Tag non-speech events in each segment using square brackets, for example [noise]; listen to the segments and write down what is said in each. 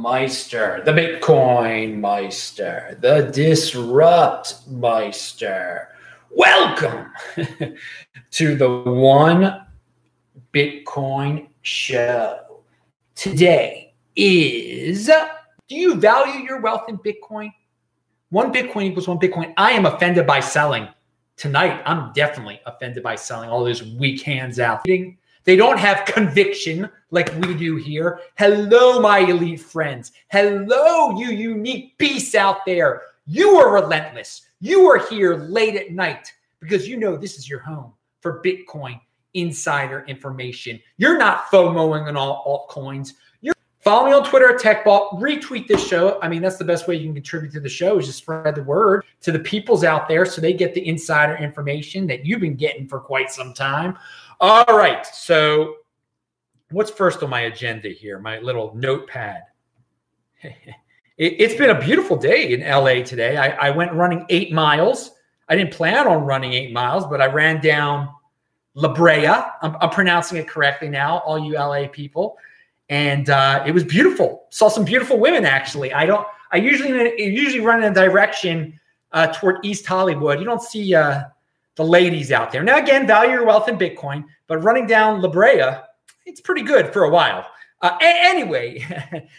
Meister, the Bitcoin Meister, the Disrupt Meister. Welcome [laughs] to the One Bitcoin Show. Today is Do you value your wealth in Bitcoin? One Bitcoin equals one Bitcoin. I am offended by selling. Tonight, I'm definitely offended by selling all those weak hands out. They don't have conviction like we do here. Hello, my elite friends. Hello, you unique beasts out there. You are relentless. You are here late at night because you know this is your home for Bitcoin insider information. You're not FOMOing on all altcoins. Follow me on Twitter at TechBalt. Retweet this show. I mean, that's the best way you can contribute to the show is just spread the word to the peoples out there so they get the insider information that you've been getting for quite some time. All right. So, what's first on my agenda here? My little notepad. [laughs] it, has been a beautiful day in LA today. I, I, went running eight miles. I didn't plan on running eight miles, but I ran down La Brea. I'm, I'm pronouncing it correctly now, all you LA people. And uh, it was beautiful. Saw some beautiful women, actually. I don't. I usually usually run in a direction uh, toward East Hollywood. You don't see uh, the ladies out there. Now, again, value your wealth in Bitcoin, but running down La Brea, it's pretty good for a while. Uh, a- anyway,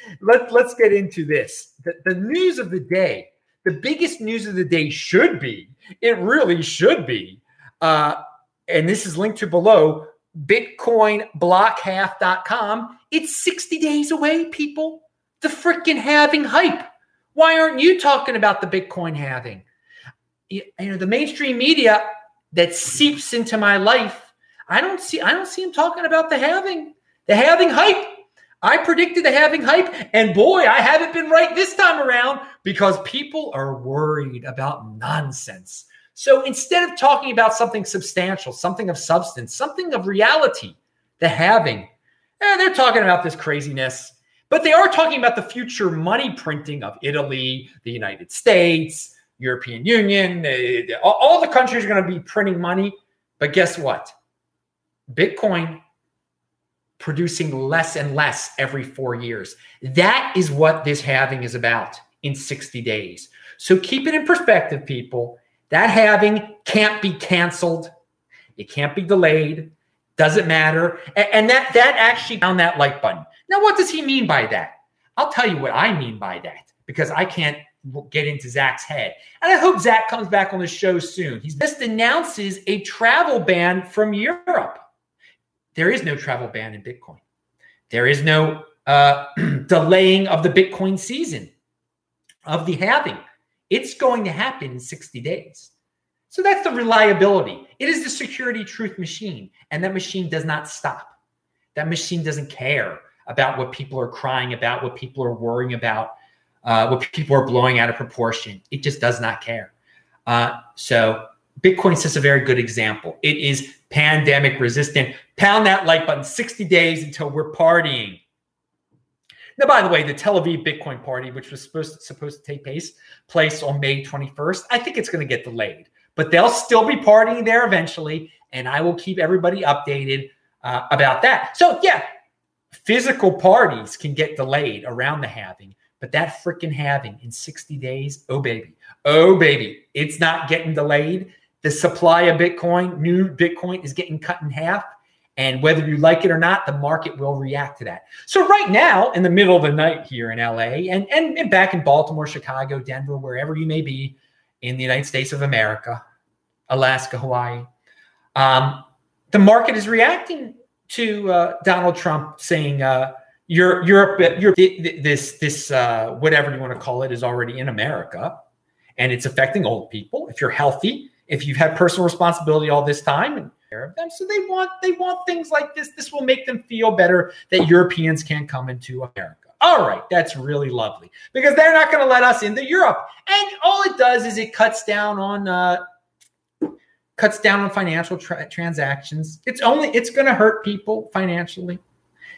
[laughs] let, let's get into this. The, the news of the day, the biggest news of the day should be, it really should be, uh, and this is linked to below bitcoinblockhalf.com. It's 60 days away, people. The freaking halving hype. Why aren't you talking about the Bitcoin halving? You, know, the mainstream media that seeps into my life. I don't see I don't see him talking about the halving, the halving hype. I predicted the halving hype, and boy, I haven't been right this time around because people are worried about nonsense. So instead of talking about something substantial, something of substance, something of reality, the halving, eh, they're talking about this craziness. But they are talking about the future money printing of Italy, the United States, European Union, uh, all the countries are going to be printing money. But guess what? Bitcoin producing less and less every four years. That is what this halving is about in 60 days. So keep it in perspective, people. That halving can't be canceled. It can't be delayed. Doesn't matter. And that that actually found that like button. Now, what does he mean by that? I'll tell you what I mean by that because I can't get into Zach's head. And I hope Zach comes back on the show soon. He just announces a travel ban from Europe. There is no travel ban in Bitcoin. There is no uh, [clears throat] delaying of the Bitcoin season, of the halving. It's going to happen in 60 days. So that's the reliability. It is the security truth machine. And that machine does not stop. That machine doesn't care about what people are crying about, what people are worrying about uh, what people are blowing out of proportion. It just does not care. Uh, so Bitcoin is just a very good example. It is pandemic resistant. Pound that like button 60 days until we're partying. Now, by the way, the Tel Aviv Bitcoin party, which was supposed to, supposed to take place, place on May 21st, I think it's going to get delayed, but they'll still be partying there eventually. And I will keep everybody updated uh, about that. So, yeah, physical parties can get delayed around the halving, but that freaking halving in 60 days, oh baby, oh baby, it's not getting delayed. The supply of Bitcoin, new Bitcoin, is getting cut in half. And whether you like it or not, the market will react to that. So, right now, in the middle of the night here in LA and, and, and back in Baltimore, Chicago, Denver, wherever you may be in the United States of America, Alaska, Hawaii, um, the market is reacting to uh, Donald Trump saying, uh, Europe, Europe, this, this, uh, whatever you want to call it, is already in America, and it's affecting old people. If you're healthy, if you've had personal responsibility all this time and care of them, so they want they want things like this. This will make them feel better that Europeans can't come into America. All right, that's really lovely because they're not going to let us into Europe, and all it does is it cuts down on. Uh, cuts down on financial tra- transactions. It's only it's going to hurt people financially.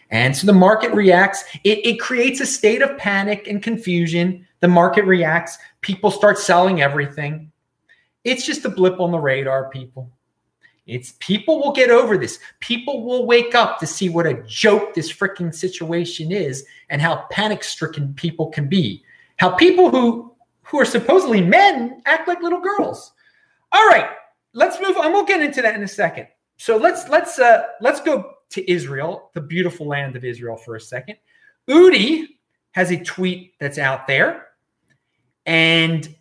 And so the market reacts. It, it creates a state of panic and confusion. The market reacts. People start selling everything. It's just a blip on the radar, people. It's people will get over this. People will wake up to see what a joke this freaking situation is and how panic stricken people can be. How people who who are supposedly men act like little girls. All right, let's move on. We'll get into that in a second. So let's let's uh let's go to Israel, the beautiful land of Israel for a second. Udi has a tweet that's out there and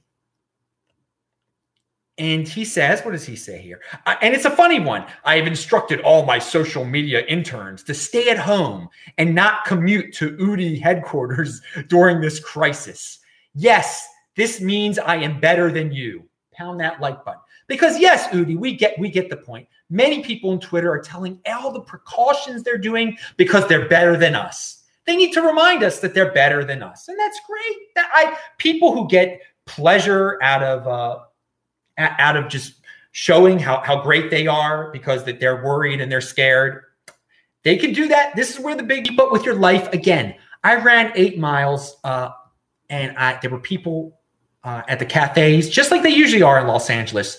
and he says, what does he say here? Uh, and it's a funny one. I have instructed all my social media interns to stay at home and not commute to Udi headquarters [laughs] during this crisis. Yes, this means I am better than you. Pound that like button. Because yes, Udi, we get we get the point. Many people on Twitter are telling all the precautions they're doing because they're better than us. They need to remind us that they're better than us, and that's great. That I people who get pleasure out of uh, out of just showing how, how great they are because that they're worried and they're scared. They can do that. This is where the big but with your life again. I ran eight miles, uh, and I, there were people uh, at the cafes, just like they usually are in Los Angeles,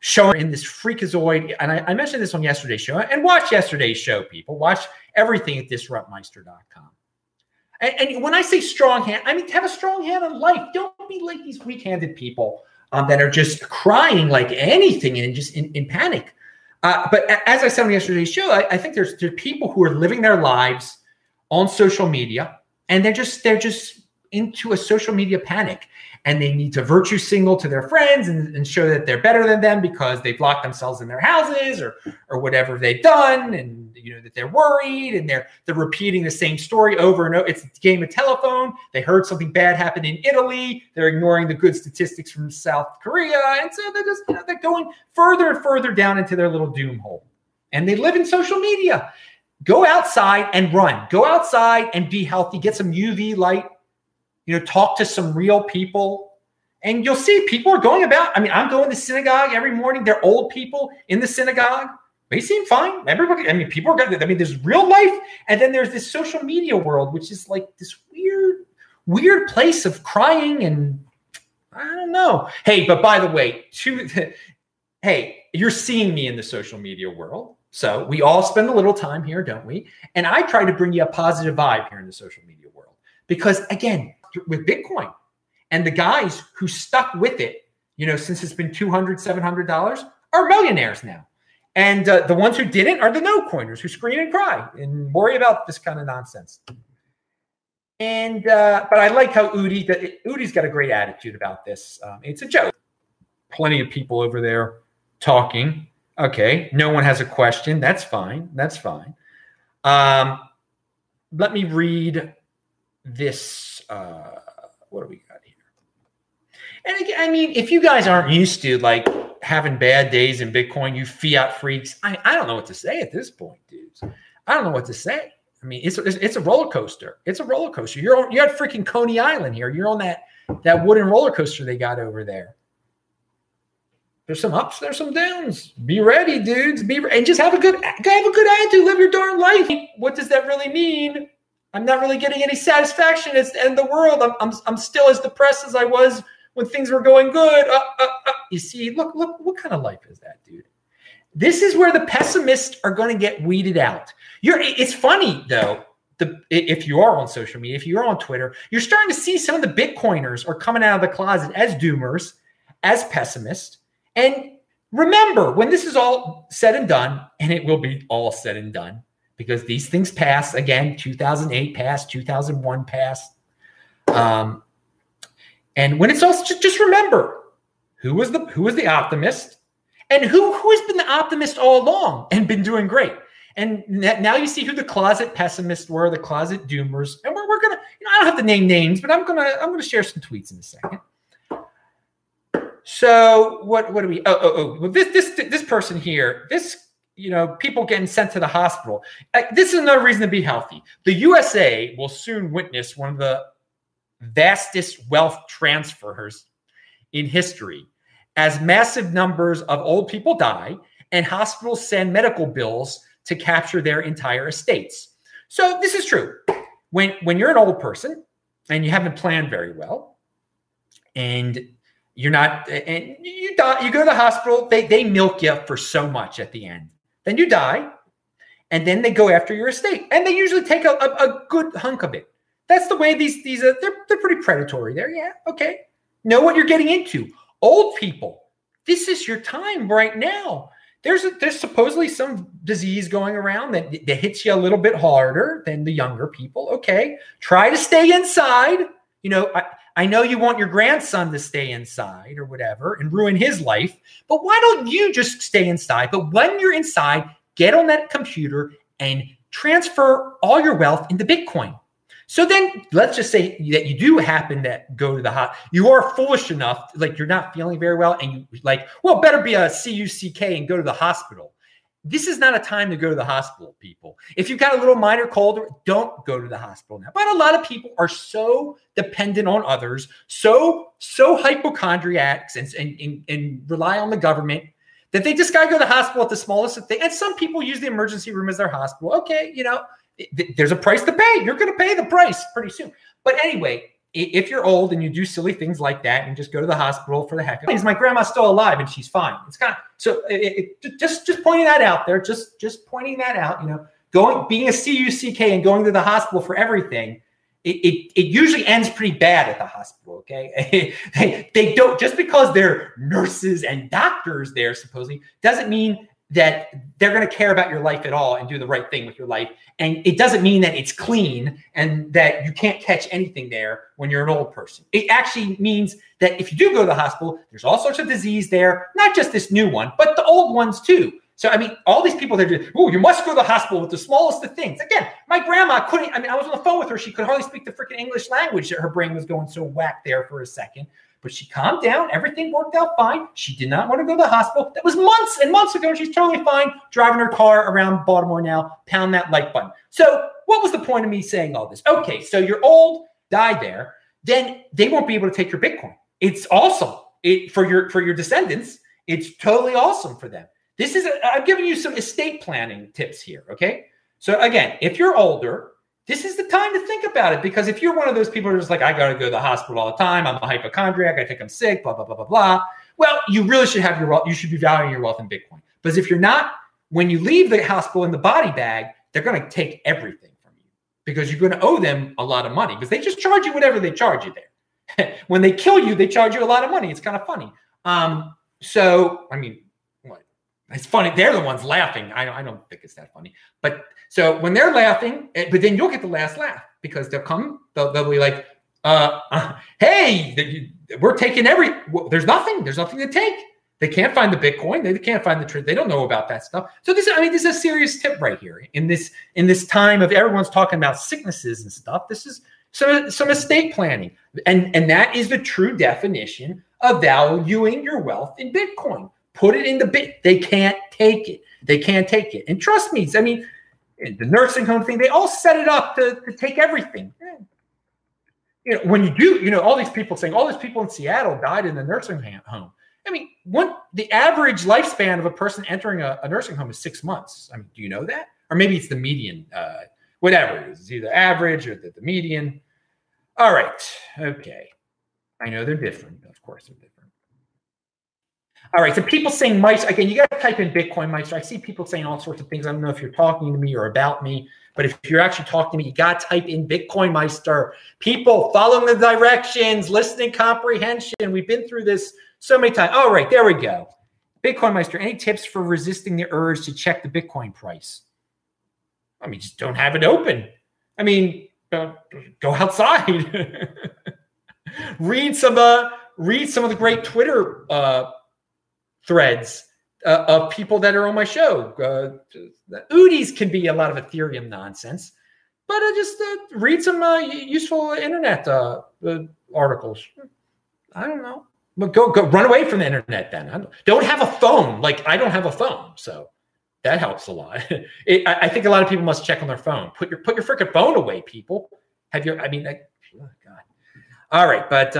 showing in this freakazoid. And I, I mentioned this on yesterday's show. And watch yesterday's show, people. Watch everything at disruptmeister.com. And, when I say strong hand, I mean have a strong hand on life. Don't be like these weak-handed people um, that are just crying like anything and just in, in panic. Uh, but as I said on yesterday's show, I, I think there's there's people who are living their lives on social media and they're just they're just into a social media panic. And they need to virtue signal to their friends and, and, show that they're better than them because they've locked themselves in their houses or or whatever they've done and you know that they're worried and they're they're repeating the same story over and over it's a game of telephone. They heard something bad happen in italy. They're ignoring the good statistics from south korea. And so they're just you know they're going further and further down into their little doom hole. And they live in social media. Go outside and run. Go outside and be healthy. Get some uv light you know, talk to some real people. And you'll see people are going about. I mean, I'm going to synagogue every morning. They're old people in the synagogue. They seem fine. Everybody, I mean, people are going I mean, there's real life. And then there's this social media world, which is like this weird, weird place of crying and I don't know. Hey, but by the way, to [laughs] hey, you're seeing me in the social media world. So we all spend a little time here, don't we? And I try to bring you a positive vibe here in the social media world. Because again, with Bitcoin. And the guys who stuck with it, you know, since it's been 200 $700 are millionaires now. And uh, the ones who didn't are the no coiners who scream and cry and worry about this kind of nonsense. And uh, but I like how Udi Udi's got a great attitude about this. Um, it's a joke. Plenty of people over there talking. Okay, no one has a question. That's fine. That's fine. Um, let me read this uh, what do we got here? And again, I mean, if you guys aren't used to like having bad days in Bitcoin, you fiat freaks, I, I don't know what to say at this point, dudes. I don't know what to say. I mean, it's it's a roller coaster. It's a roller coaster. You're on, you're at freaking Coney Island here. You're on that that wooden roller coaster they got over there. There's some ups, there's some downs. Be ready, dudes. Be and just have a good have a good attitude. Live your darn life. What does that really mean? I'm not really getting any satisfaction. It's the end of the world. I'm, I'm, I'm still as depressed as I was when things were going good. Uh, uh, uh. You see, look, look, what kind of life is that, dude? This is where the pessimists are going to get weeded out. You're, it's funny though. The, if you are on social media, if you're on Twitter, you're starting to see some of the Bitcoiners are coming out of the closet as doomers, as pessimists. And remember, when this is all said and done, and it will be all said and done, because these things pass again 2008 passed 2001 passed. Um, and when it's all just remember who was the who was the optimist? And who who has been the optimist all along and been doing great? And now you see who the closet pessimists were the closet doomers. And we're, we're gonna you know i don't have to name names but i'm gonna i'm gonna share some tweets in a second. So what what do we oh oh oh well, this this this person here this you know, people getting sent to the hospital. This is another reason to be healthy. The USA will soon witness one of the vastest wealth transfers in history as massive numbers of old people die and hospitals send medical bills to capture their entire estates. So this is true. When when you're an old person and you haven't planned very well and You're not, and you die. You go to the hospital. They they milk you for so much at the end. Then you die, and then they go after your estate, and they usually take a, a, a good hunk of it. That's the way these these are. They're they're pretty predatory. There, yeah, okay. Know what you're getting into. Old people, this is your time right now. There's a, there's supposedly some disease going around that, that hits you a little bit harder than the younger people. Okay, try to stay inside. You know, I, I know you want your grandson to stay inside or whatever and ruin his life, but why don't you just stay inside? But when you're inside, get on that computer and transfer all your wealth into Bitcoin. So then let's just say that you do happen to go to the hot, you are foolish enough, like you're not feeling very well, and you like, well, better be a CUCK and go to the hospital. This is not a time to go to the hospital, people. If you've got a little minor cold, don't go to the hospital now. But a lot of people are so dependent on others, so so hypochondriacs, and and, and, and rely on the government that they just got to go to the hospital at the smallest thing. And some people use the emergency room as their hospital. Okay, you know, there's a price to pay. You're going to pay the price pretty soon. But anyway, if you're old and you do silly things like that and just go to the hospital for the heck of it, is my grandma still alive and she's fine? It's kind of so it, it, just just pointing that out there, just just pointing that out. You know, going being a CUCK and going to the hospital for everything. It, it, it usually ends pretty bad at the hospital. Okay, [laughs] they, they don't just because they're nurses and doctors there supposedly doesn't mean that they're going to care about your life at all and do the right thing with your life. And it doesn't mean that it's clean and that you can't catch anything there when you're an old person. It actually means that if you do go to the hospital, there's all sorts of disease there, not just this new one, but the old ones too. So, I mean, all these people, they're just, oh, you must go to the hospital with the smallest of things. Again, my grandma couldn't, I mean, I was on the phone with her. She could hardly speak the freaking English language. Her brain was going so whack there for a second. But she calmed down. Everything worked out fine. She did not want to go to the hospital. That was months and months ago. She's totally fine driving her car around Baltimore now. Pound that like button. So, what was the point of me saying all this? Okay, so you're old, die there. Then they won't be able to take your Bitcoin. It's awesome it, for your for your descendants. It's totally awesome for them. This is i am giving you some estate planning tips here. Okay, so again, if you're older this is the time to think about it because if you're one of those people who's like, I got to go to the hospital all the time, I'm a hypochondriac, I think I'm sick, blah blah blah blah blah. Well, you really should have your wealth. You should be valuing your wealth in Bitcoin. But if you're not, when you leave the hospital in the body bag, they're to take everything from you because you're to owe them a lot of money because they just charge you whatever they charge you there. [laughs] when they kill you, they charge you a lot of money. It's kind of funny. Um, so, I mean? It's funny. They're the ones laughing. I, I don't think it's that funny, but so when they're laughing, eh, but then you'll get the last laugh because they'll come, they'll, they'll be like, uh, uh, hey, we're taking every, there's nothing, there's nothing to take. They can't find the Bitcoin. They can't find the truth. They don't know about that stuff. So this, I mean, this is a serious tip right here in this in this time of everyone's talking about sicknesses and stuff. This is some some estate planning, and and that is the true definition of valuing your wealth in Bitcoin. Put it in the bit. They can't take it. They can't take it. And trust me, I mean, the nursing home thing, they all set it up to, to take everything. You know, when you do, you know, all these people saying all these people in Seattle died in the nursing home. I mean, one the average lifespan of a person entering a, a, nursing home is six months. I mean, do you know that? Or maybe it's the median, uh, whatever it is. It's either average or the, the median. All right. Okay. I know they're different. Of course, they're different. All right. So people saying Meister, again, you got to type in Bitcoin Meister. I see people saying all sorts of things. I don't know if you're talking to me or about me, but if you're actually talking to me, you got to type in Bitcoin Meister. People following the directions, listening comprehension. We've been through this so many times. All right. There we go. Bitcoin Meister, any tips for resisting the urge to check the Bitcoin price? I mean, just don't have it open. I mean, uh, go outside. [laughs] read some uh, read some of the great Twitter uh, threads uh, of people that are on my show. Uh, Udis can be a lot of Ethereum nonsense, but uh, just uh, read some uh, useful internet uh, articles. I don't know, but go go run away from the internet. Then don't, don't have a phone. Like I don't have a phone, so that helps a lot. [laughs] it, I, I, think a lot of people must check on their phone. Put your put your freaking phone away, people. Have your I mean, like, oh God. All right, but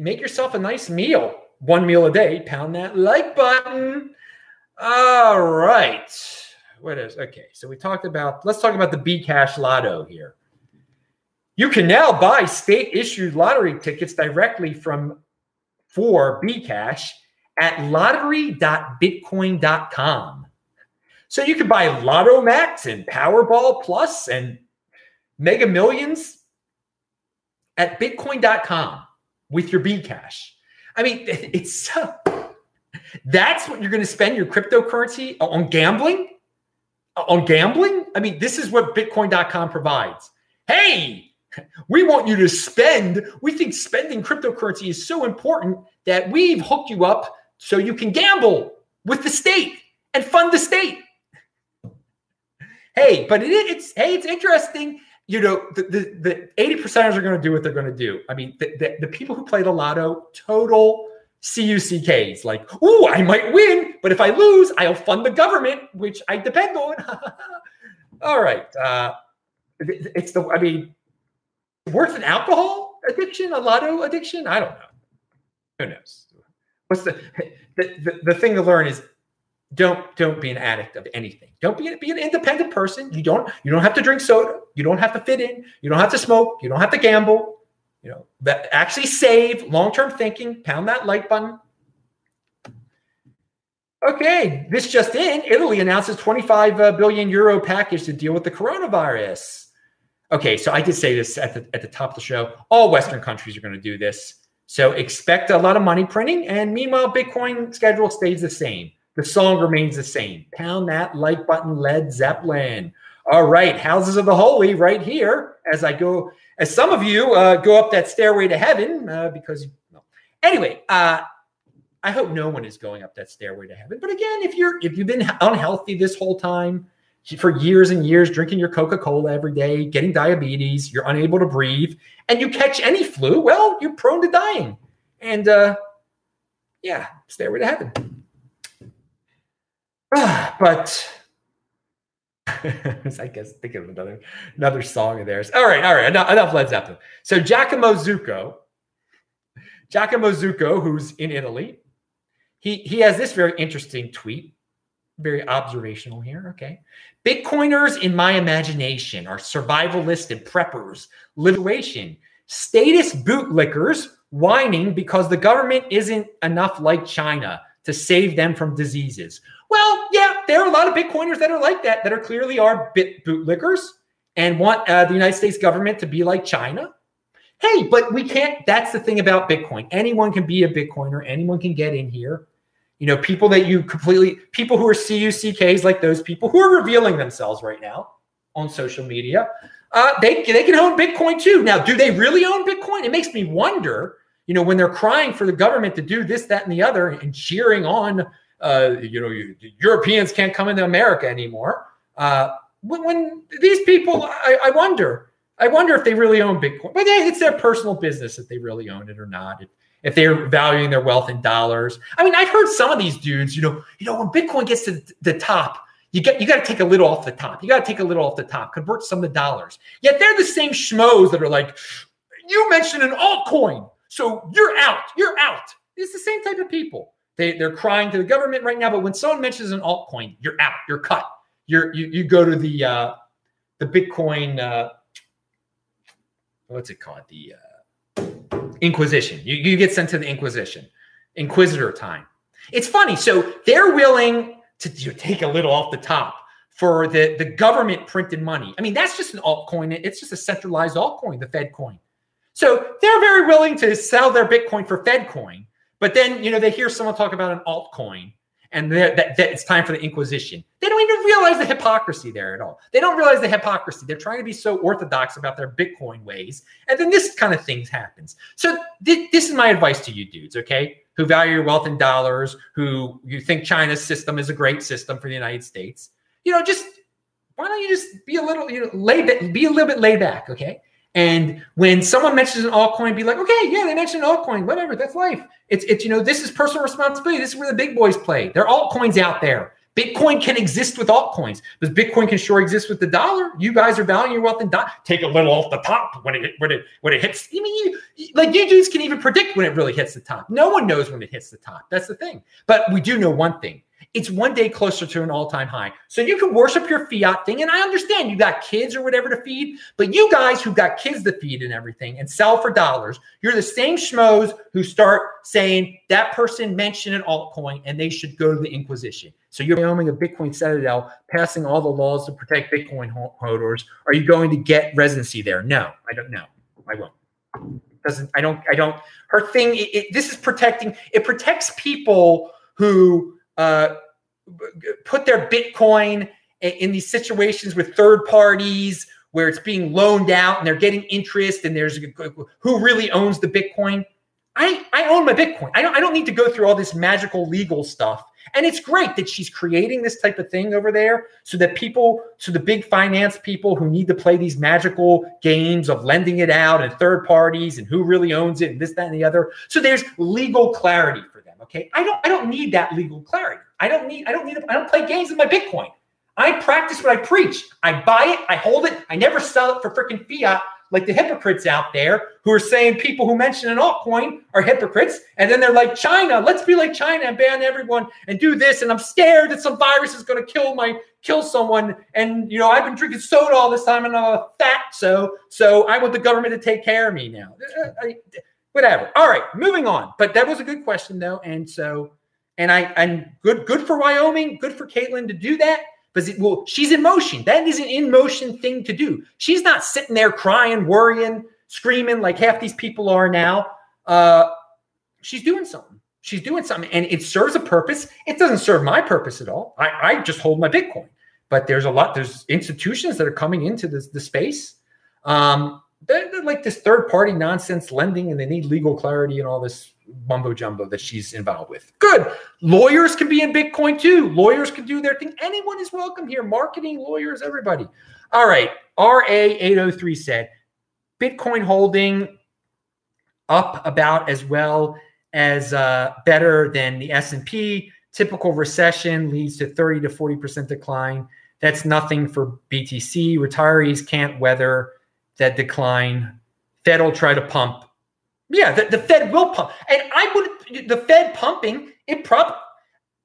make yourself a nice meal. One meal a day. Pound that like button. All right. What is okay? So we talked about. Let's talk about the B Cash Lotto here. You can now buy state issued lottery tickets directly from for Bcash at lottery.bitcoin.com. So you can buy Lotto Max and Powerball Plus and Mega Millions at bitcoin.com with your Bcash. I mean, it's that's what you're going to spend your cryptocurrency on gambling? On gambling? I mean, this is what bitcoin.com provides. Hey, we want you to spend. We think spending cryptocurrency is so important that we've hooked you up so you can gamble with the state and fund the state. Hey, but it, it's hey, it's interesting. You know, the the, the 80 percenters are going to do what they're going to do. I mean, the, the, the people who play the lotto, total CUCKs, like, ooh, I might win, but if I lose, I'll fund the government, which I depend on. [laughs] All right. Uh, it's the, I mean, worse than alcohol addiction, a lotto addiction? I don't know. Who knows? What's the, the, the, the thing to learn is don't don't be an addict of anything. Don't be be an independent person. You don't you don't have to drink soda. You don't have to fit in. You don't have to smoke. You don't have to gamble. You know that actually save long term thinking. Pound that like button. Okay, this just in: Italy announces 25 uh, billion euro package to deal with the coronavirus. Okay, so I did say this at the at the top of the show. All Western countries are going to do this. So expect a lot of money printing, and meanwhile, Bitcoin schedule stays the same. The song remains the same. Pound that like button, Led Zeppelin. All right, houses of the holy right here. As I go, as some of you uh, go up that stairway to heaven, uh, because well, anyway, uh, I hope no one is going up that stairway to heaven. But again, if you're if you've been unhealthy this whole time, for years and years drinking your Coca Cola every day, getting diabetes, you're unable to breathe, and you catch any flu, well, you're prone to dying. And uh, yeah, stairway to heaven. [sighs] But [laughs] I guess thinking of another another song of theirs. All right, all right, enough, enough Led Zeppelin. So Giacomo Zucco, Giacomo Zucco, who's in Italy, he he has this very interesting tweet very observational here. Okay. Bitcoiners in my imagination are survivalists and preppers, liberation, status bootlickers whining because the government isn't enough like China to save them from diseases. There are a lot of Bitcoiners that are like that, that are clearly are bit bootlickers and want uh, the United States government to be like China. Hey, but we can't. That's the thing about Bitcoin. Anyone can be a Bitcoiner. Anyone can get in here you know, people that you completely, people who are CUCKs like those people who are revealing themselves right now on social media, uh, they, they can own Bitcoin too. Now, do they really own Bitcoin? It makes me wonder, you know, when they're crying for the government to do this, that, and the other and cheering on, uh, you know, you, Europeans can't come into America anymore. Uh, when, when these people, I, I wonder, I wonder if they really own Bitcoin, but it's their personal business if they really own it or not. It, if they're valuing their wealth in dollars. I mean, I've heard some of these dudes, you know, you know, when Bitcoin gets to the top, you get you got to take a little off the top. You got to take a little off the top, convert some of the dollars. Yet they're the same schmoes that are like, you mentioned an altcoin, so you're out. You're out. It's the same type of people. They they're crying to the government right now, but when someone mentions an altcoin, you're out. You're cut. You're you you go to the uh, the Bitcoin. Uh, what's it called? The uh, Inquisition. You, you get sent to the Inquisition, Inquisitor time. It's funny. So they're willing to you know, take a little off the top for the, the government printed money. I mean, that's just an altcoin. It's just a centralized altcoin, the Fed coin. So they're very willing to sell their Bitcoin for Fed coin. But then, you know, they hear someone talk about an altcoin and that, that it's time for the Inquisition. They don't even realize the hypocrisy there at all. They don't realize the hypocrisy. They're trying to be so orthodox about their Bitcoin ways, and then this kind of thing happens. So th- this is my advice to you dudes, okay? Who value your wealth in dollars, who you think China's system is a great system for the United States. You know, just why don't you just be a little, you know, lay be a little bit laid back, okay? And when someone mentions an altcoin, be like, okay, yeah, they mentioned an altcoin, whatever, that's life. It's it's you know, this is personal responsibility. This is where the big boys play. There are altcoins out there. Bitcoin can exist with altcoins, but Bitcoin can sure exist with the dollar. You guys are valuing your wealth in dollar. Take a little off the top when it when it when it hits. I mean, you, like you dudes can even predict when it really hits the top. No one knows when it hits the top. That's the thing. But we do know one thing: it's one day closer to an all-time high. So you can worship your fiat thing, and I understand you got kids or whatever to feed, but you guys who got kids to feed and everything and sell for dollars, you're the same schmoes who start saying that person mentioned an altcoin and they should go to the Inquisition. So you're Wyoming a Bitcoin Citadel, passing all the laws to protect Bitcoin holders. Are you going to get residency there? No, I don't know. I won't. Doesn't I don't I don't. Her thing. It, it, this is protecting. It protects people who. Uh, put their Bitcoin in these situations with third parties where it's being loaned out and they're getting interest and there's who really owns the Bitcoin. I, I own my Bitcoin. I don't, I don't need to go through all this magical legal stuff. And it's great that she's creating this type of thing over there so that people, so the big finance people who need to play these magical games of lending it out and third parties and who really owns it and this, that, and the other. So there's legal clarity for them. Okay. I don't I don't need that legal clarity. I don't need, I don't need, I don't play games with my Bitcoin. I practice what I preach. I buy it, I hold it, I never sell it for freaking fiat like the hypocrites out there who are saying people who mention an altcoin are hypocrites. And then they're like, China, let's be like China and ban everyone and do this. And I'm scared that some virus is going to kill my kill someone. And you know, I've been drinking soda all this time and I'm fat so so I want the government to take care of me now. Uh, I, whatever. All right, moving on. But that was a good question though. And so and I and good good for Wyoming, good for Caitlin to do that. Because it, well, she's in motion. That is an in motion thing to do. She's not sitting there crying, worrying, screaming like half these people are now. Uh, she's doing something. She's doing something, and it serves a purpose. It doesn't serve my purpose at all. I, I just hold my Bitcoin. But there's a lot. There's institutions that are coming into this the space. Um, they're, they're like this third party nonsense lending, and they need legal clarity and all this mumbo jumbo that she's involved with. Good. Lawyers can be in Bitcoin too. Lawyers can do their thing. Anyone is welcome here. Marketing, lawyers, everybody. All right. RA803 said Bitcoin holding up about as well as uh, better than the S&P. Typical recession leads to 30 to 40% decline. That's nothing for BTC. Retirees can't weather that decline. Fed will try to pump yeah, the, the Fed will pump. And I would the Fed pumping, it prop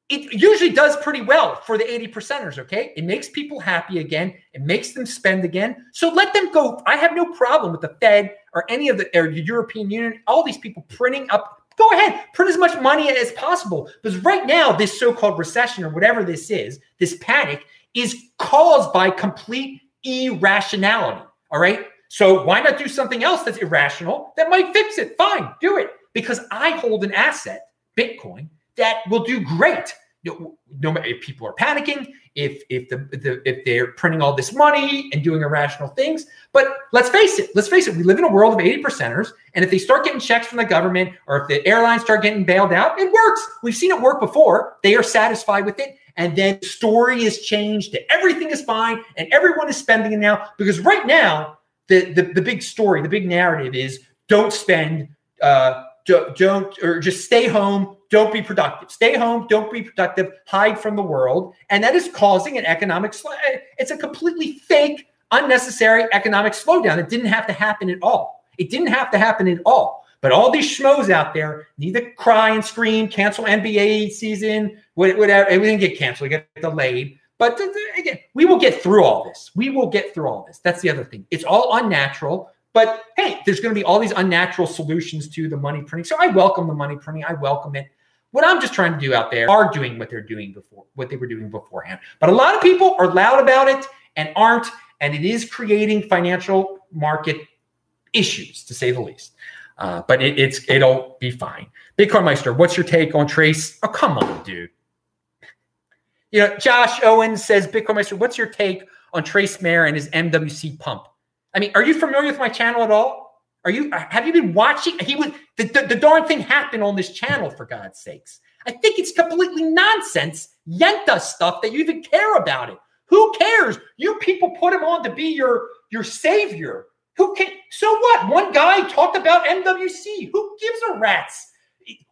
it usually does pretty well for the 80 percenters, okay? It makes people happy again, it makes them spend again. So let them go. I have no problem with the Fed or any of the, or the European Union, all these people printing up. Go ahead, print as much money as possible. Because right now, this so-called recession or whatever this is, this panic is caused by complete irrationality. All right. So why not do something else that's irrational that might fix it? Fine, do it. Because I hold an asset, Bitcoin, that will do great. No, no if people are panicking, if if the, the if they're printing all this money and doing irrational things. But let's face it, let's face it, we live in a world of 80 percenters. And if they start getting checks from the government or if the airlines start getting bailed out, it works. We've seen it work before. They are satisfied with it. And then story is changed to everything is fine and everyone is spending it now. Because right now, the, the, the big story, the big narrative is don't spend, uh, don't, don't, or just stay home, don't be productive. Stay home, don't be productive, hide from the world. And that is causing an economic, sl- it's a completely fake, unnecessary economic slowdown. It didn't have to happen at all. It didn't have to happen at all. But all these schmoes out there need to cry and scream, cancel NBA season, whatever. Everything get canceled, get delayed. But again, we will get through all this. We will get through all this. That's the other thing. It's all unnatural. But hey, there's going to be all these unnatural solutions to the money printing. So I welcome the money printing. I welcome it. What I'm just trying to do out there are doing what they're doing before, what they were doing beforehand. But a lot of people are loud about it and aren't, and it is creating financial market issues, to say the least. Uh, but it, it's it'll be fine. Bitcoin Meister, what's your take on Trace? Oh, come on, dude. You know, Josh Owens says, Bitcoin Meister, what's your take on Trace Mayer and his MWC pump? I mean, are you familiar with my channel at all? Are you have you been watching? He was the, the, the darn thing happened on this channel for God's sakes. I think it's completely nonsense, Yenta stuff that you even care about it. Who cares? You people put him on to be your your savior. Who can? So what? One guy talked about MWC. Who gives a rat's?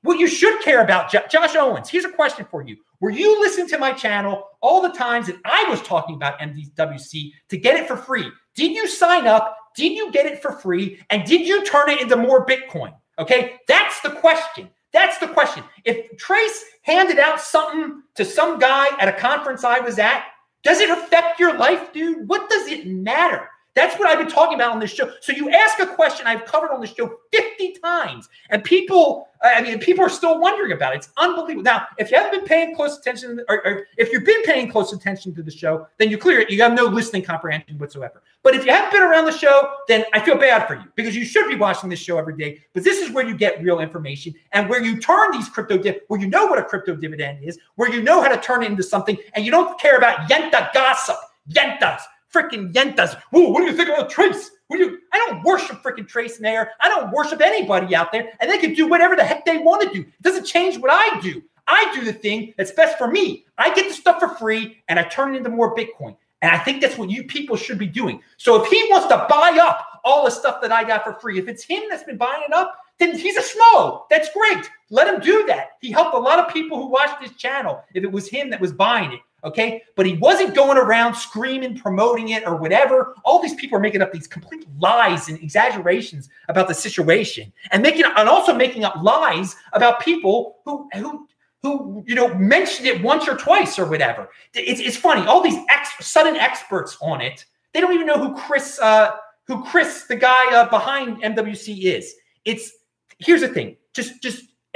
What you should care about, Josh Owens. Here's a question for you: Were you listening to my channel all the times that I was talking about MDWC to get it for free? Did you sign up? Did you get it for free? And did you turn it into more Bitcoin? Okay, that's the question. That's the question. If Trace handed out something to some guy at a conference I was at, does it affect your life, dude? What does it matter? That's what I've been talking about on this show. So you ask a question I've covered on the show 50 times, and people, I mean, people are still wondering about it. It's unbelievable. Now, if you haven't been paying close attention, or, or if you've been paying close attention to the show, then you clear it. You have no listening comprehension whatsoever. But if you haven't been around the show, then I feel bad for you because you should be watching this show every day. But this is where you get real information and where you turn these crypto dip, where you know what a crypto dividend is, where you know how to turn it into something, and you don't care about yenta gossip. Yentas freaking Yentas. Whoa, what do you think about Trace? What do you? I don't worship freaking Trace Mayer. I don't worship anybody out there, and they can do whatever the heck they want to do. It doesn't change what I do. I do the thing that's best for me. I get the stuff for free, and I turn it into more Bitcoin. And I think that's what you people should be doing. So if he wants to buy up all the stuff that I got for free, if it's him that's been buying it up, then he's a schmo. That's great. Let him do that. He helped a lot of people who watched his channel if it was him that was buying it. Okay. But he wasn't going around screaming, promoting it, or whatever. All these people are making up these complete lies and exaggerations about the situation and making and also making up lies about people who who who you know mentioned it once or twice or whatever. It's, it's funny. All these ex, sudden experts on it, they don't even know who Chris uh, who Chris the guy uh, behind MWC is. It's here's the thing. Just just [laughs]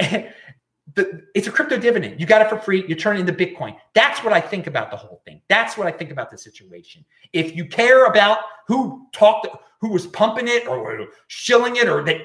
the, it's a crypto dividend. You got it for free. You turn it into Bitcoin. That's what I think about the whole thing. That's what I think about the situation. If you care about who talked, who was pumping it or shilling it, or that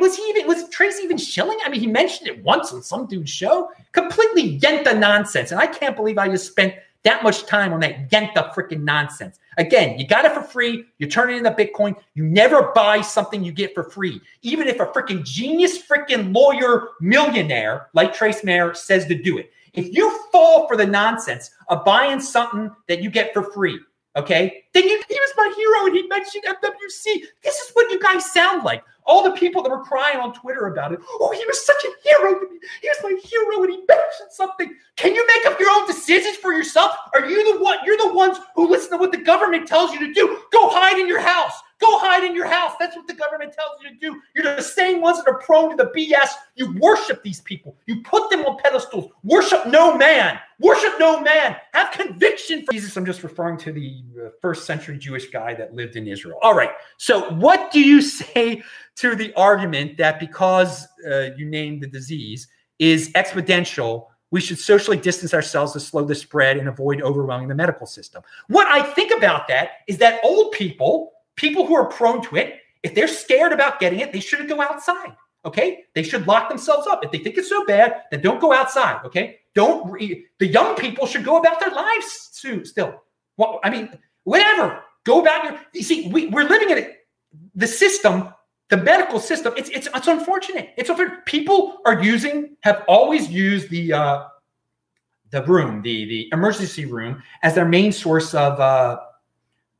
was he even was Trace even shilling? I mean, he mentioned it once on some dude's show. Completely yenta nonsense. And I can't believe I just spent that much time on that Yenta freaking nonsense. Again, you got it for free. You turn it into Bitcoin. You never buy something you get for free. Even if a freaking genius freaking lawyer millionaire like Trace Mayer says to do it. If you fall for the nonsense of buying something that you get for free, okay, then he was my hero and he mentioned MWC. This is what you guys sound like. All the people that were crying on Twitter about it. Oh, he was such a hero to me. He was my hero and he mentioned something. Can you make up your own decisions for yourself? Are you the one? You're the ones who listen to what the government tells you to do. Go hide in your house. Go hide in your house. That's what the government tells you to do. You're the same ones that are prone to the BS. You worship these people. You put them on pedestals. Worship no man. Worship no man. Have conviction for Jesus. I'm just referring to the uh, first century Jewish guy that lived in Israel. All right. So, what do you [laughs] say to the argument that because uh, you named the disease is exponential? We should socially distance ourselves to slow the spread and avoid overwhelming the medical system. What I think about that is that old people people who are prone to it, if they're scared about getting it, they shouldn't go outside. Okay. They should lock themselves up. If they think it's so bad, then don't go outside. Okay. Don't, re- the young people should go about their lives too, still. Well, I mean, whatever. Go about your, you see, we, we're living in it. The system, the medical system, it's, it's, it's unfortunate. It's unfortunate. People are using, have always used the, uh, the room, the, the emergency room as their main source of, uh,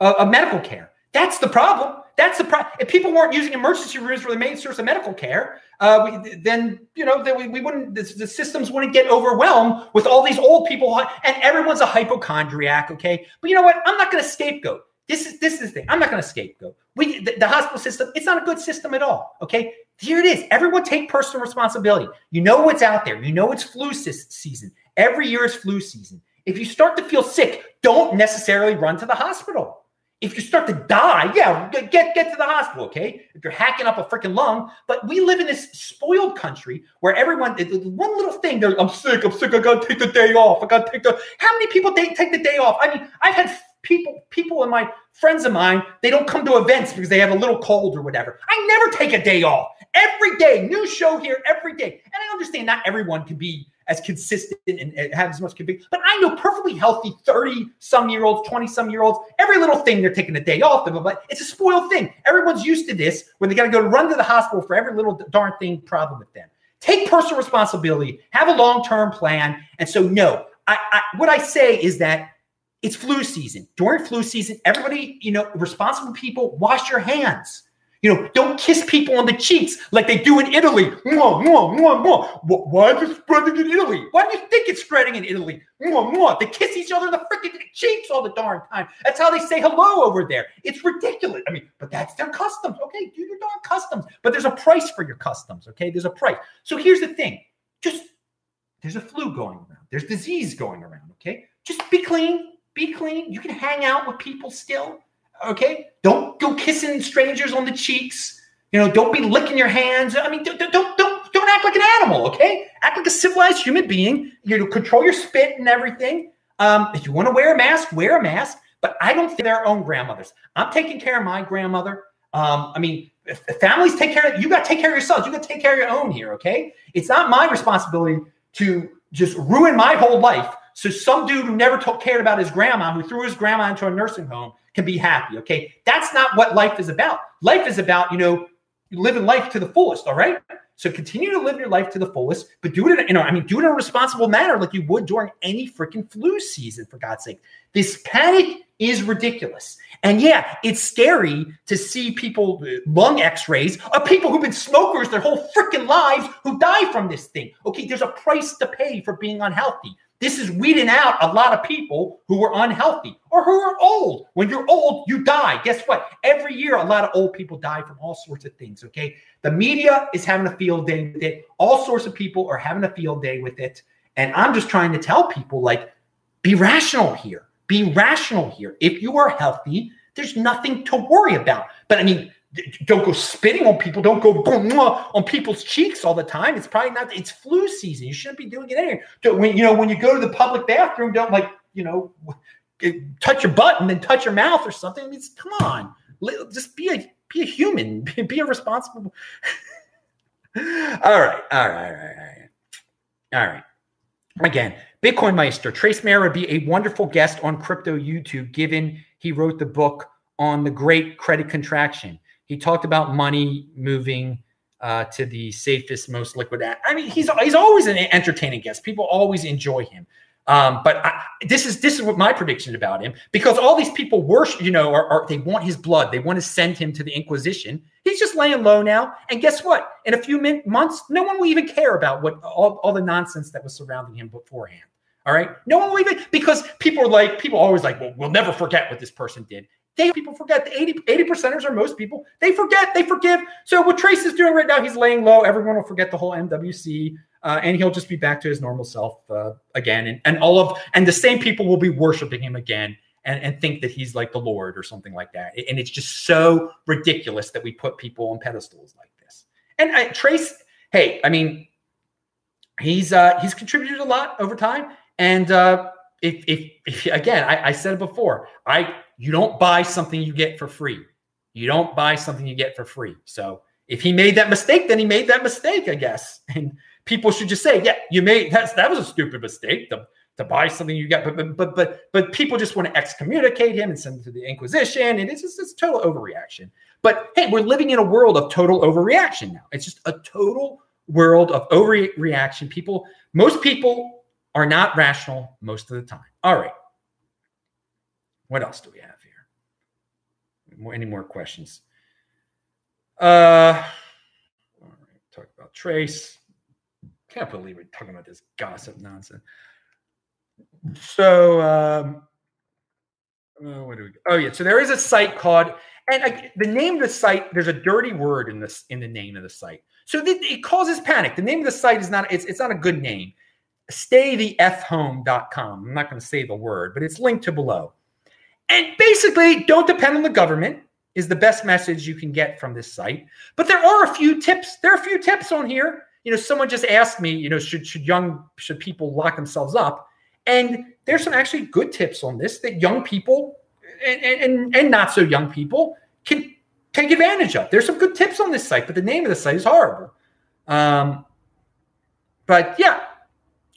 of medical care. That's the problem. That's the problem. If people weren't using emergency rooms for the main source of medical care, uh, we, then you know we, we wouldn't the, the, systems wouldn't get overwhelmed with all these old people and everyone's a hypochondriac. Okay, but you know what? I'm not going to scapegoat. This is this is the thing. I'm not going to scapegoat. We the, the hospital system. It's not a good system at all. Okay, here it is. Everyone take personal responsibility. You know what's out there. You know it's flu season. Every year is flu season. If you start to feel sick, don't necessarily run to the hospital. If you start to die, yeah, get get to the hospital, okay? If you're hacking up a freaking lung, but we live in this spoiled country where everyone, one little thing, they're, I'm sick, I'm sick, I gotta take the day off, I gotta take the. How many people take take the day off? I mean, I've had people, people in my friends of mine, they don't come to events because they have a little cold or whatever. I never take a day off. Every day, new show here every day, and I understand not everyone can be as consistent and, have as much conviction. But I know perfectly healthy 30 some year olds, 20 some year olds, every little thing they're taking a day off. But it's a spoiled thing. Everyone's used to this when they got to go run to the hospital for every little darn thing problem with them. Take personal responsibility, have a long term plan. And so, no, I, I, what I say is that it's flu season. During flu season, everybody, you know, responsible people, wash your hands. You know, don't kiss people on the cheeks like they do in Italy. Mwah, mwah, mwah, mwah. Why is it spreading in Italy? Why do you think it's spreading in Italy? Mwah, mwah. They kiss each other in the freaking cheeks all the darn time. That's how they say hello over there. It's ridiculous. I mean, but that's their customs. Okay, do your darn customs. But there's a price for your customs. Okay, there's a price. So here's the thing: just there's a flu going around. There's disease going around. Okay, just be clean. Be clean. You can hang out with people still. Okay, don't go kissing strangers on the cheeks. You know, don't be licking your hands. I mean, don't don't don't don't act like an animal. Okay, act like a civilized human being. You know, control your spit and everything. Um, if you want to wear a mask, wear a mask. But I don't think their own grandmothers. I'm taking care of my grandmother. Um, I mean, if families take care of you, got to take care of yourselves. You got to take care of your own here. Okay, it's not my responsibility to just ruin my whole life so some dude who never took cared about his grandma, who threw his grandma into a nursing home, can be happy. Okay, that's not what life is about. Life is about you know living life to the fullest. All right. So continue to live your life to the fullest, but do it in, you know, I mean, do it in a responsible manner like you would during any freaking flu season, for God's sake. This panic is ridiculous. And yeah, it's scary to see people, uh, lung x rays of people who've been smokers their whole freaking lives who die from this thing. Okay, there's a price to pay for being unhealthy. This is weeding out a lot of people who are unhealthy or who are old. When you're old, you die. Guess what? Every year, a lot of old people die from all sorts of things. Okay. The media is having a field day with it. All sorts of people are having a field day with it. And I'm just trying to tell people like, be rational here. Be rational here. If you are healthy, there's nothing to worry about. But I mean, don't go spitting on people. Don't go on people's cheeks all the time. It's probably not. It's flu season. You shouldn't be doing it anyway. When you know when you go to the public bathroom, don't like you know touch your butt and then touch your mouth or something. I mean, come on, just be a be a human. [laughs] Be a responsible. [laughs] all right, all right, all right, all right, all right. Again, Bitcoin Meister Trace Mayer would be a wonderful guest on Crypto YouTube, given he wrote the book on the Great Credit Contraction he talked about money moving uh, to the safest, most liquid. I mean, he's he's always an entertaining guest. People always enjoy him. Um, but I, this is this is what my prediction about him because all these people worship, you know, are, are, they want his blood. They want to send him to the Inquisition. He's just laying low now. And guess what? In a few min- months, no one will even care about what all, all the nonsense that was surrounding him beforehand. All right, no one will even because people are like people are always like, well, we'll never forget what this person did. They people forget. The 80, 80 percenters are most people. They forget, they forgive. So what Trace is doing right now, he's laying low. Everyone will forget the whole MWC. Uh, and he'll just be back to his normal self uh, again. And, and all of and the same people will be worshiping him again and, and think that he's like the Lord or something like that. And it's just so ridiculous that we put people on pedestals like this. And uh, Trace, hey, I mean, he's uh, he's contributed a lot over time. And uh, if, if, if again, I, I said it before, I you don't buy something you get for free. You don't buy something you get for free. So if he made that mistake, then he made that mistake, I guess. [laughs] And people should just say, yeah, you made that's that was a stupid mistake to, to buy something you got. But but but but but people just want to excommunicate him and send him to the Inquisition. And it's just it's total overreaction. But hey, we're living in a world of total overreaction now. It's just a total world of overreaction. People, most people are not rational most of the time. All right. What else do we have here? Any more questions? Uh, all right, talk about Trace. Can't believe we're talking about this gossip nonsense. So, um, uh, what do we? Oh yeah, so there is a site called, and I, the name of the site. There's a dirty word in this in the name of the site, so it causes panic. The name of the site is not. It's it's not a good name. StayTheFhome.com. I'm not going to say the word, but it's linked to below. And basically, don't depend on the government is the best message you can get from this site. But there are a few tips. There are a few tips on here. You know, someone just asked me, you know, should should young should people lock themselves up? And there's some actually good tips on this that young people and, and, and not so young people can take advantage of. There's some good tips on this site, but the name of the site is horrible. Um, but yeah,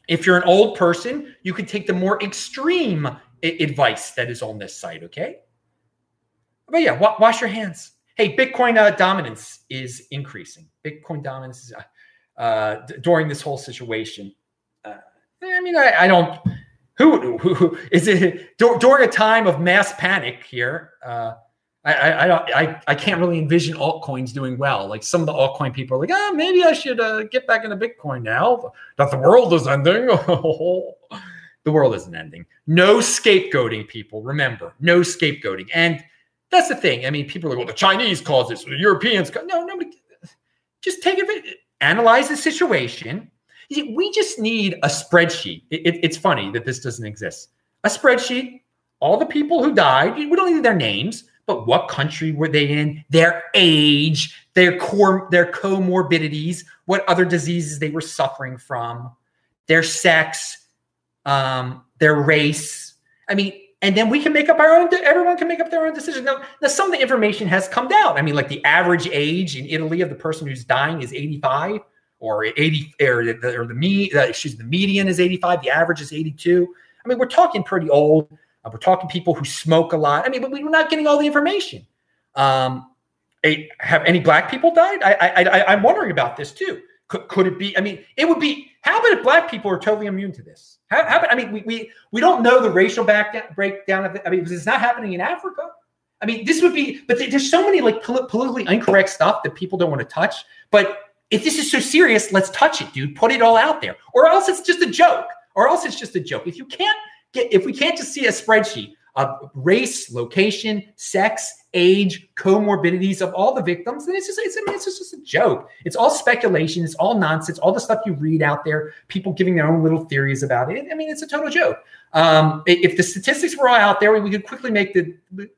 if you're an old person, you could take the more extreme advice that is on this site. Okay. But yeah, wa- wash your hands. Hey, Bitcoin uh, dominance is increasing. Bitcoin dominance is uh, uh, d- during this whole situation. Uh, I mean, I, I don't. Who, who, who is it during a time of mass panic here? Uh, I, I, I don't I, I can't really envision altcoins doing well. Like some of the altcoin people are like, ah, maybe I should uh, get back into Bitcoin now that the world is ending. [laughs] the world isn't ending. No scapegoating, people. Remember, no scapegoating. And that's the thing. I mean, people are like, well, the Chinese caused this, the Europeans. No, nobody. Just take it, analyze the situation. We just need a spreadsheet. It, it, it's funny that this doesn't exist. A spreadsheet, all the people who died. We don't need their names but what country were they in, their age, their core, their comorbidities, what other diseases they were suffering from, their sex, um, their race. I mean, and then we can make up our own. Everyone can make up their own decision. Now, now, some of the information has come down. I mean, like the average age in Italy of the person who's dying is 85, or 80, or the, or the me, uh, excuse the median is 85. The average is 82. I mean, we're talking pretty old. Uh, we're talking people who smoke a lot. I mean, but we're not getting all the information. Um, a, have any black people died? I, I, I, am wondering about this too. Could, could it be? I mean, it would be. How about if black people are totally immune to this? How, how about? I mean, we, we we don't know the racial back, breakdown of it. I mean, it's not happening in Africa. I mean, this would be. But there's so many like politically incorrect stuff that people don't want to touch. But if this is so serious, let's touch it, dude. Put it all out there, or else it's just a joke. Or else it's just a joke. If you can't get, if we can't just see a spreadsheet of race, location, sex, age, comorbidities of all the victims, then it's just it's, I mean, it's just, just a joke. It's all speculation. It's all nonsense. All the stuff you read out there, people giving their own little theories about it. I mean, it's a total joke. Um, if the statistics were all out there, we could quickly make the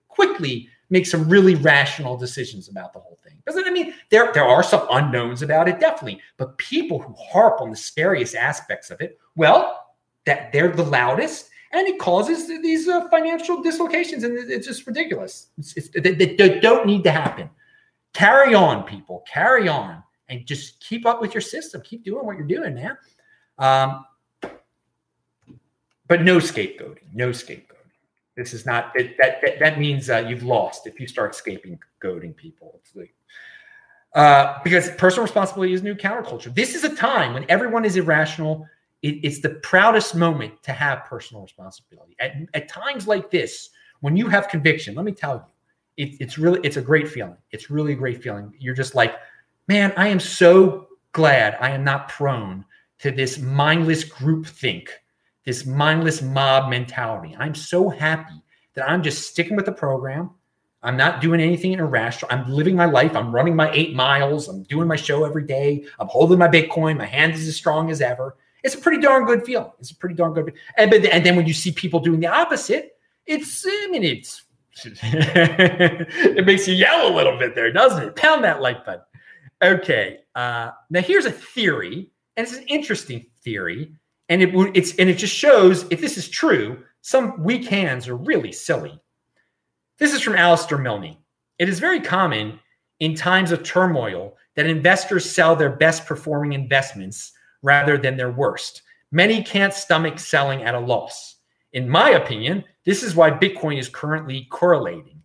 quickly make some really rational decisions about the whole thing. Because I mean, there there are some unknowns about it, definitely. But people who harp on the scariest aspects of it, well, that they're the loudest and it causes these uh, financial dislocations, and it's just ridiculous. It's, it's, they, they, don't need to happen. Carry on, people. Carry on, and just keep up with your system. Keep doing what you're doing, man. Um, but no scapegoating. No scapegoating. This is not it, that, that. That means uh, you've lost if you start scapegoating people. Like, uh, because personal responsibility is new counterculture. This is a time when everyone is irrational it, it's the proudest moment to have personal responsibility. At, at times like this, when you have conviction, let me tell you, it, it's really it's a great feeling. It's really a great feeling. You're just like, man, I am so glad I am not prone to this mindless group think, this mindless mob mentality. I'm so happy that I'm just sticking with the program. I'm not doing anything irrational. I'm living my life. I'm running my eight miles. I'm doing my show every day. I'm holding my Bitcoin. My hand is as strong as ever it's a pretty darn good feeling. It's a pretty darn good. And but and then when you see people doing the opposite, it's I mean it's [laughs] it makes you yell a little bit there, doesn't it? Pound that like button. Okay. Uh, now here's a theory, and it's an interesting theory, and it it's and it just shows if this is true, some weak hands are really silly. This is from Alistair Milne. It is very common in times of turmoil that investors sell their best performing investments rather than their worst. Many can't stomach selling at a loss. In my opinion, this is why Bitcoin is currently correlating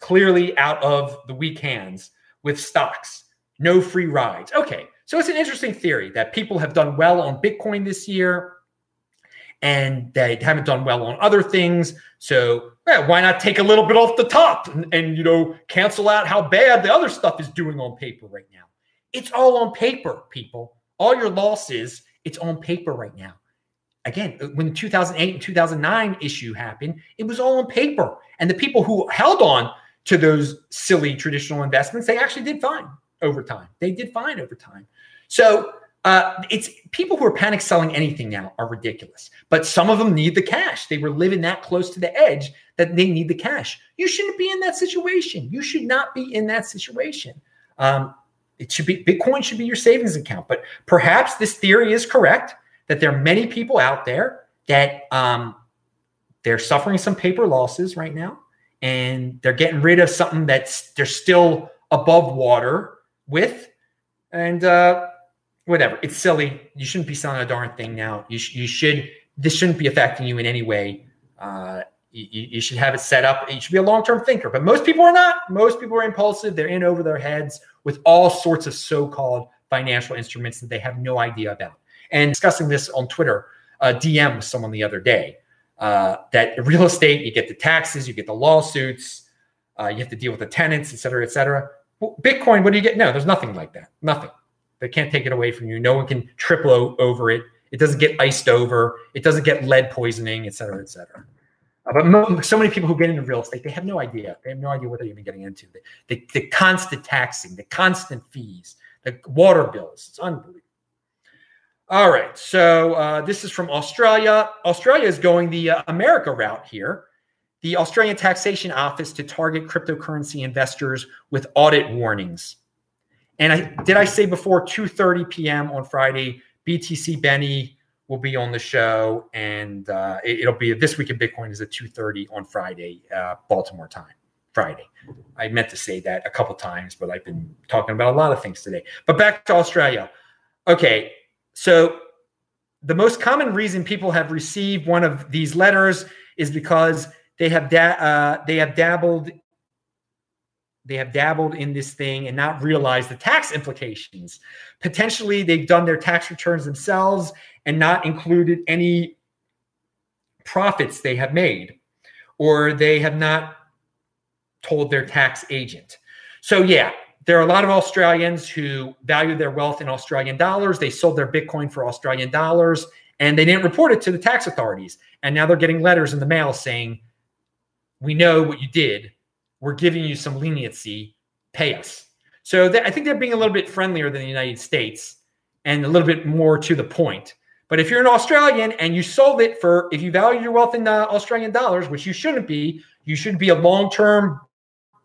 clearly out of the weak hands with stocks. No free rides. Okay, so it's an interesting theory that people have done well on Bitcoin this year and they haven't done well on other things. So yeah, why not take a little bit off the top and, and you know cancel out how bad the other stuff is doing on paper right now? It's all on paper, people all your losses, it's on paper right now. Again, uh, when the 2008 and 2009 issue happened, it was all on paper. And the people who held on to those silly traditional investments, they actually did fine over time. They did fine over time. So uh, it's people who are panic selling anything now are ridiculous. But some of them need the cash. They were living that close to the edge that they need the cash. You shouldn't be in that situation. You should not be in that situation. Um, it should be Bitcoin should be your savings account. But perhaps this theory is correct that there are many people out there that um, they're suffering some paper losses right now, and they're getting rid of something that's they're still above water with, and uh, whatever. It's silly. You shouldn't be selling a darn thing now. You sh- you should. This shouldn't be affecting you in any way. Uh, you, you, should have it set up. You should be a long term thinker, but most people are not. Most people are impulsive. They're in over their heads with all sorts of so called financial instruments that they have no idea about. And discussing this on Twitter, DM with someone the other day uh, that real estate, you get the taxes, you get the lawsuits. Uh, you have to deal with the tenants, et cetera, et cetera. Bitcoin, what do you get? No, there's nothing like that. Nothing. They can't take it away from you. No one can triple over it. It doesn't get iced over. It doesn't get lead poisoning, et cetera, et cetera. But mo- so many people who get into real estate, they have no idea. They have no idea what they're even getting into. The, the, the constant taxing, the constant fees, the water bills. It's unbelievable. All right. So uh, this is from Australia. Australia is going the uh, America route here. The Australian Taxation Office to target cryptocurrency investors with audit warnings. And I did I say before 2:30 p.m. on Friday, BTC Benny will be on the show, and uh, it, will be this week in Bitcoin is at 2:30 on Friday, uh, Baltimore time. Friday. I meant to say that a couple times, but I've been talking about a lot of things today. But back to Australia. Okay, so the most common reason people have received one of these letters is because they have da- uh, they have dabbled they have dabbled in this thing and not realized the tax implications. Potentially, they've done their tax returns themselves and not included any profits they have made, or they have not told their tax agent. So, yeah, there are a lot of Australians who value their wealth in Australian dollars. They sold their Bitcoin for Australian dollars and they didn't report it to the tax authorities. And now they're getting letters in the mail saying, We know what you did. We're giving you some leniency. Pay us. So they, I think they're being a little bit friendlier than the United States and a little bit more to the point. But if you're an Australian and you sold it for, if you value your wealth in uh, Australian dollars, which you shouldn't be, you should be a long term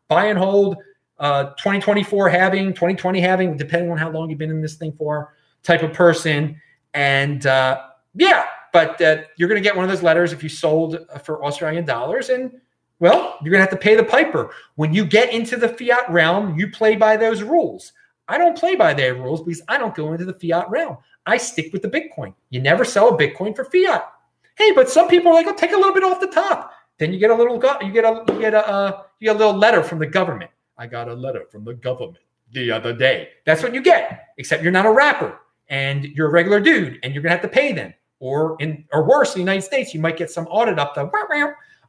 buy and hold, uh, 2024 halving, 2020 halving, depending on how long you've been in this thing for, type of person. And uh, yeah, but uh, you're going to get one of those letters if you sold for Australian dollars. And well, you're going to have to pay the piper. When you get into the fiat realm, you play by those rules. I don't play by their rules because I don't go into the fiat realm. I stick with the Bitcoin. You never sell a Bitcoin for fiat. Hey, but some people are like, oh, take a little bit off the top. Then you get a little, you get a, you get a, uh, you get a little letter from the government. I got a letter from the government the other day. That's what you get. Except you're not a rapper and you're a regular dude, and you're gonna have to pay them. Or in, or worse, in the United States, you might get some audit up the.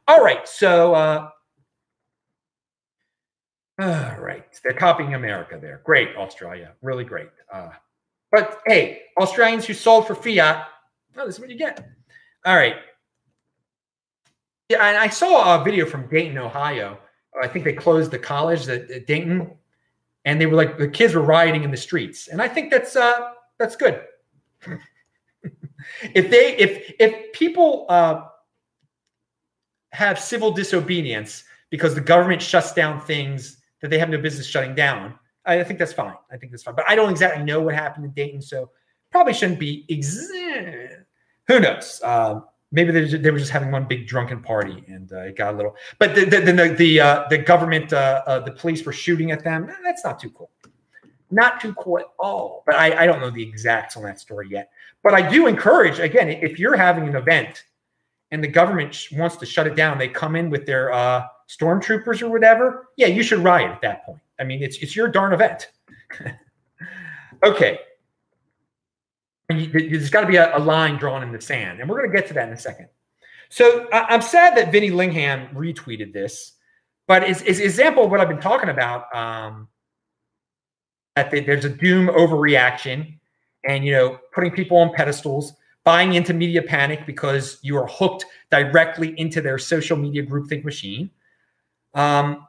All right, so uh, all right, they're copying America there. Great, Australia, really great. Uh, but hey, Australians who sold for fiat, oh, this is what you get. All right. Yeah, and I saw a video from Dayton, Ohio. I think they closed the college at, at Dayton, and they were like the kids were rioting in the streets, and I think that's uh, that's good. [laughs] if they if if people uh, have civil disobedience because the government shuts down things that they have no business shutting down, I think that's fine. I think that's fine. But I don't exactly know what happened in Dayton, so probably shouldn't be. Who knows? Uh, maybe they, they were just having one big drunken party and uh, it got a little. But then the the the, uh, the government, uh, uh, the police were shooting at them. That's not too cool. Not too cool at all. But I, I don't know the exacts on that story yet. But I do encourage again if you're having an event and the government wants to shut it down, they come in with their uh, stormtroopers or whatever. Yeah, you should riot at that point. I mean, it's it's your darn event. [laughs] okay. there's got to be a, a, line drawn in the sand, and we're going to get to that in a second. So I, am sad that Vinny Lingham retweeted this, but it's, it's example of what I've been talking about. Um, that there's a doom overreaction, and you know, putting people on pedestals, buying into media panic because you are hooked directly into their social media groupthink machine. Um,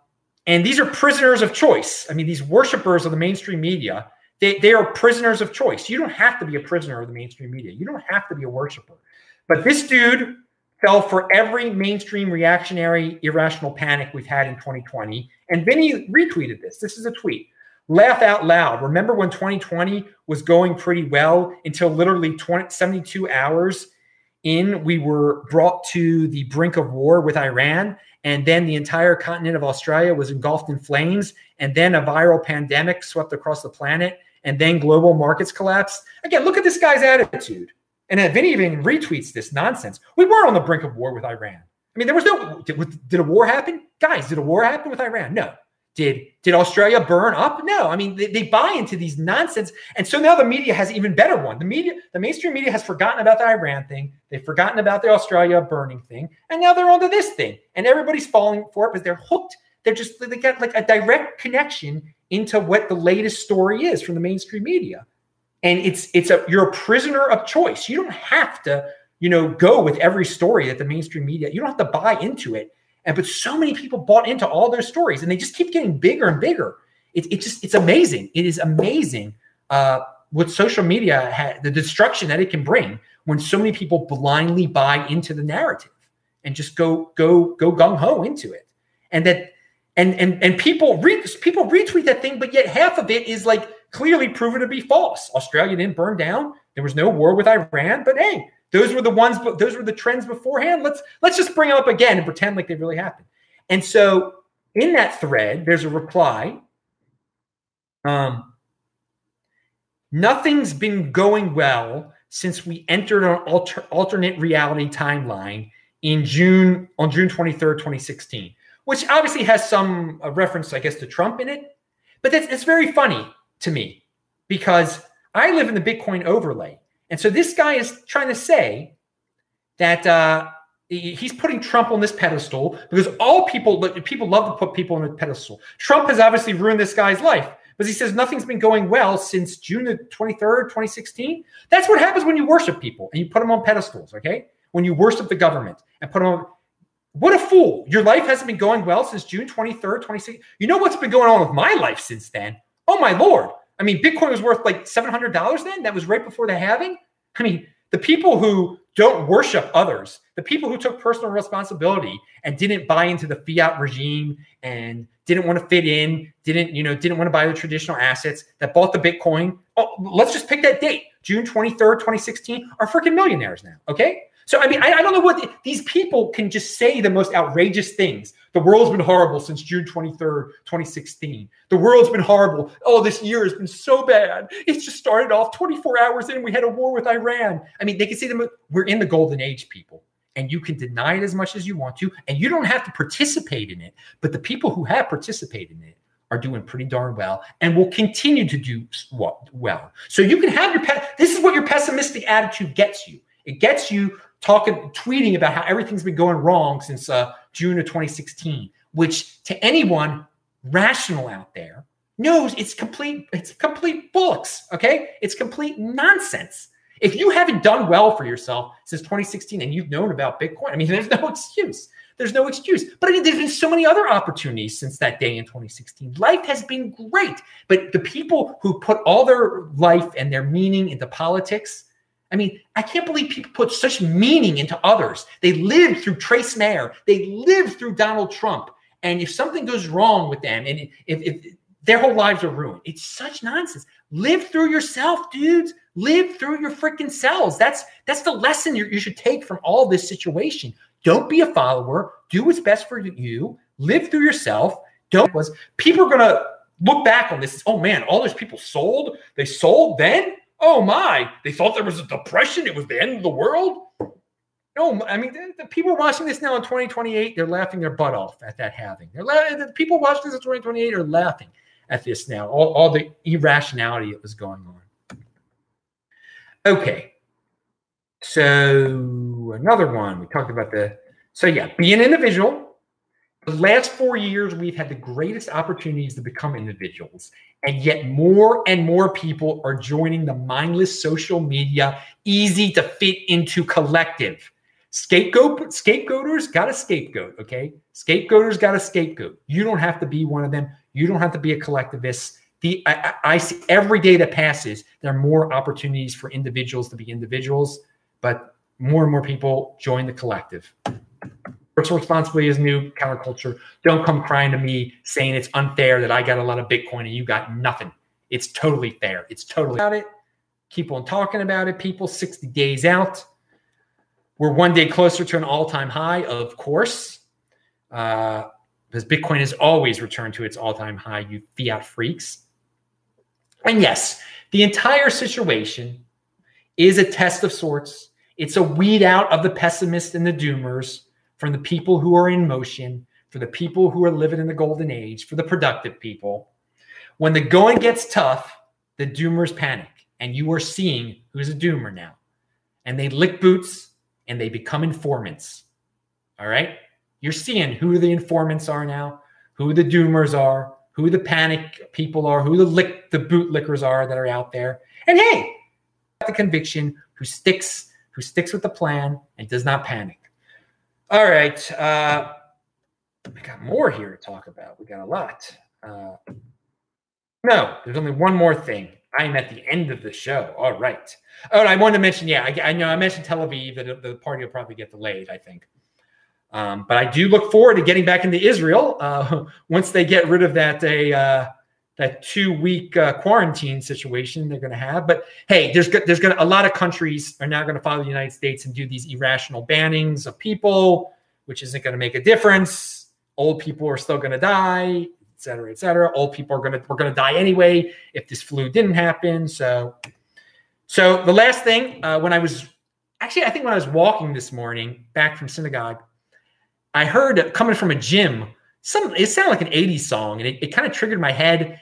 and these are prisoners of choice. I mean, these worshipers of the mainstream media, they, they are prisoners of choice. You don't have to be a prisoner of the mainstream media. You don't have to be a worshiper. But this dude fell for every mainstream reactionary irrational panic we've had in 2020. And Vinny retweeted this. This is a tweet. Laugh out loud. Remember when 2020 was going pretty well until literally 20, 72 hours in, we were brought to the brink of war with Iran and then the entire continent of Australia was engulfed in flames, and then a viral pandemic swept across the planet, and then global markets collapsed. Again, look at this guy's attitude. And then Vinny even retweets this nonsense. We were on the brink of war with Iran. I mean, there was no did, did a war happen? Guys, did a war happen with Iran? No. Did did Australia burn up? No. I mean, they, they, buy into these nonsense, and so now the media has even better one. The media, the mainstream media, has forgotten about the Iran thing. They've forgotten about the Australia burning thing, and now they're onto this thing, and everybody's falling for it because they're hooked. they're just they got like a direct connection into what the latest story is from the mainstream media. And it's it's a you're a prisoner of choice. You don't have to, you know, go with every story that the mainstream media, you don't have to buy into it. And but so many people bought into all their stories and they just keep getting bigger and bigger. It, it just it's amazing. It is amazing uh, what social media had the destruction that it can bring when so many people blindly buy into the narrative and just go go go gung ho into it. And that and and and people people retweet that thing, but yet half of it is like clearly proven to be false. Australia didn't burn down. There was no war with Iran, but hey, those were the ones. Those were the trends beforehand. Let's let's just bring them up again and pretend like they really happened. And so in that thread, there's a reply. Um, nothing's been going well since we entered an alter, alternate reality timeline in June on June 23rd, 2016 which obviously has some uh, reference, I guess, to Trump in it. But that's it's very funny to me because I live in the Bitcoin overlay, and so this guy is trying to say that uh, he's putting Trump on this pedestal because all people people love to put people on a pedestal. Trump has obviously ruined this guy's life because he says nothing's been going well since June the 23rd, 2016. That's what happens when you worship people and you put them on pedestals, okay? When you worship the government and put them on what a fool. Your life hasn't been going well since June 23rd, 2016. You know what's been going on with my life since then? Oh my lord. I mean, Bitcoin was worth like $700 then. That was right before the halving. I mean, the people who don't worship others, the people who took personal responsibility and didn't buy into the fiat regime and didn't want to fit in, didn't, you know, didn't want to buy the traditional assets that bought the Bitcoin. Oh, let's just pick that date. June 23rd, 2016 are freaking millionaires now. Okay. So, I mean, I, I don't know what the, these people can just say the most outrageous things. The world's been horrible since June 23rd, 2016. The world's been horrible. Oh, this year has been so bad. It's just started off 24 hours in. We had a war with Iran. I mean, they can say the we're in the golden age, people. And you can deny it as much as you want to, and you don't have to participate in it. But the people who have participated in it are doing pretty darn well and will continue to do well. So you can have your pet. This is what your pessimistic attitude gets you. It gets you talking, tweeting about how everything's been going wrong since uh, June of 2016, which to anyone rational out there knows it's complete, it's complete books. Okay. It's complete nonsense. If you haven't done well for yourself since 2016 and you've known about Bitcoin, I mean, [laughs] there's no excuse. There's no excuse. But I mean, there's been so many other opportunities since that day in 2016. Life has been great. But the people who put all their life and their meaning into politics, I mean, I can't believe people put such meaning into others. They lived through Trace Mayer, they lived through Donald Trump. And if something goes wrong with them and if, if their whole lives are ruined, it's such nonsense. Live through yourself, dudes. Live through your freaking selves. That's that's the lesson you should take from all this situation. Don't be a follower. Do what's best for you. Live through yourself. Don't was people are gonna look back on this. Oh man, all those people sold. They sold then Oh my, they thought there was a depression. It was the end of the world. No, I mean, the, the people watching this now in 2028, they're laughing their butt off at that halving. They're la- the people watching this in 2028 are laughing at this now, all, all the irrationality that was going on. Okay. So another one, we talked about the, so yeah, be an individual, the last four years, we've had the greatest opportunities to become individuals. And yet, more and more people are joining the mindless social media, easy to fit into collective. Scapegoat, scapegoaters got a scapegoat, okay? Scapegoaters got a scapegoat. You don't have to be one of them. You don't have to be a collectivist. The I, I see every day that passes, there are more opportunities for individuals to be individuals, but more and more people join the collective personal responsibility is new counterculture. Don't come crying to me saying it's unfair that I got a lot of Bitcoin and you got nothing. It's totally fair. It's totally about it. Keep on talking about it, people. 60 days out. We're one day closer to an all-time high, of course. Uh, because Bitcoin has always returned to its all-time high, you fiat freaks. And yes, the entire situation is a test of sorts. It's a weed out of the pessimists and the doomers from the people who are in motion, for the people who are living in the golden age, for the productive people. When the going gets tough, the doomers panic, and you are seeing who's a doomer now. And they lick boots and they become informants. All right? You're seeing who the informants are now, who the doomers are, who the panic people are, who the lick the bootlickers are that are out there. And hey, the conviction who sticks who sticks with the plan and does not panic. All right. Uh, we got more here to talk about. We got a lot. Uh, no, there's only one more thing. I'm at the end of the show. All right. Oh, I wanted to mention, yeah, I, I know I mentioned Tel Aviv that the party will probably get delayed, I think. Um, but I do look forward to getting back into Israel uh, [laughs] once they get rid of that a uh, that two week uh, quarantine situation they're going to have. But hey, there's there's going to a lot of countries are now going to follow the United States and do these irrational bannings of people, which isn't going to make a difference. Old people are still going to die, et cetera, et cetera. Old people are going to we're going to die anyway if this flu didn't happen. So, so the last thing uh, when I was actually I think when I was walking this morning back from synagogue I heard coming from a gym, some it sounded like an 80s song, and it, it kind of triggered my head,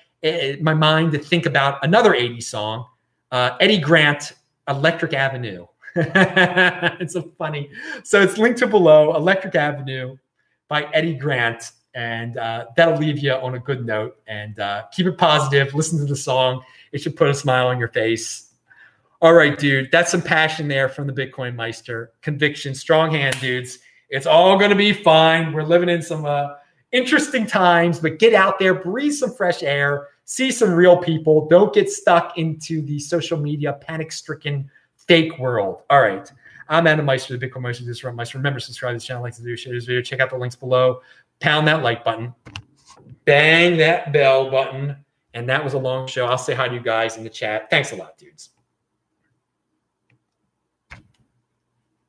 my mind to think about another 80s song, uh, Eddie Grant, Electric Avenue. [laughs] it's a funny. So it's linked to below, Electric Avenue by Eddie Grant. And uh, that'll leave you on a good note. And uh, keep it positive. Listen to the song. It should put a smile on your face. All right, dude. That's some passion there from the Bitcoin Meister. Conviction, strong hand, dudes. It's all going to be fine. We're living in some uh, interesting times, but get out there, breathe some fresh air, see some real people. Don't get stuck into the social media panic stricken fake world. All right. I'm Adam Meister, the Bitcoin Meister, this from Meister. Remember, subscribe to the channel, like to do, share this video, check out the links below, pound that like button, bang that bell button. And that was a long show. I'll say hi to you guys in the chat. Thanks a lot, dudes.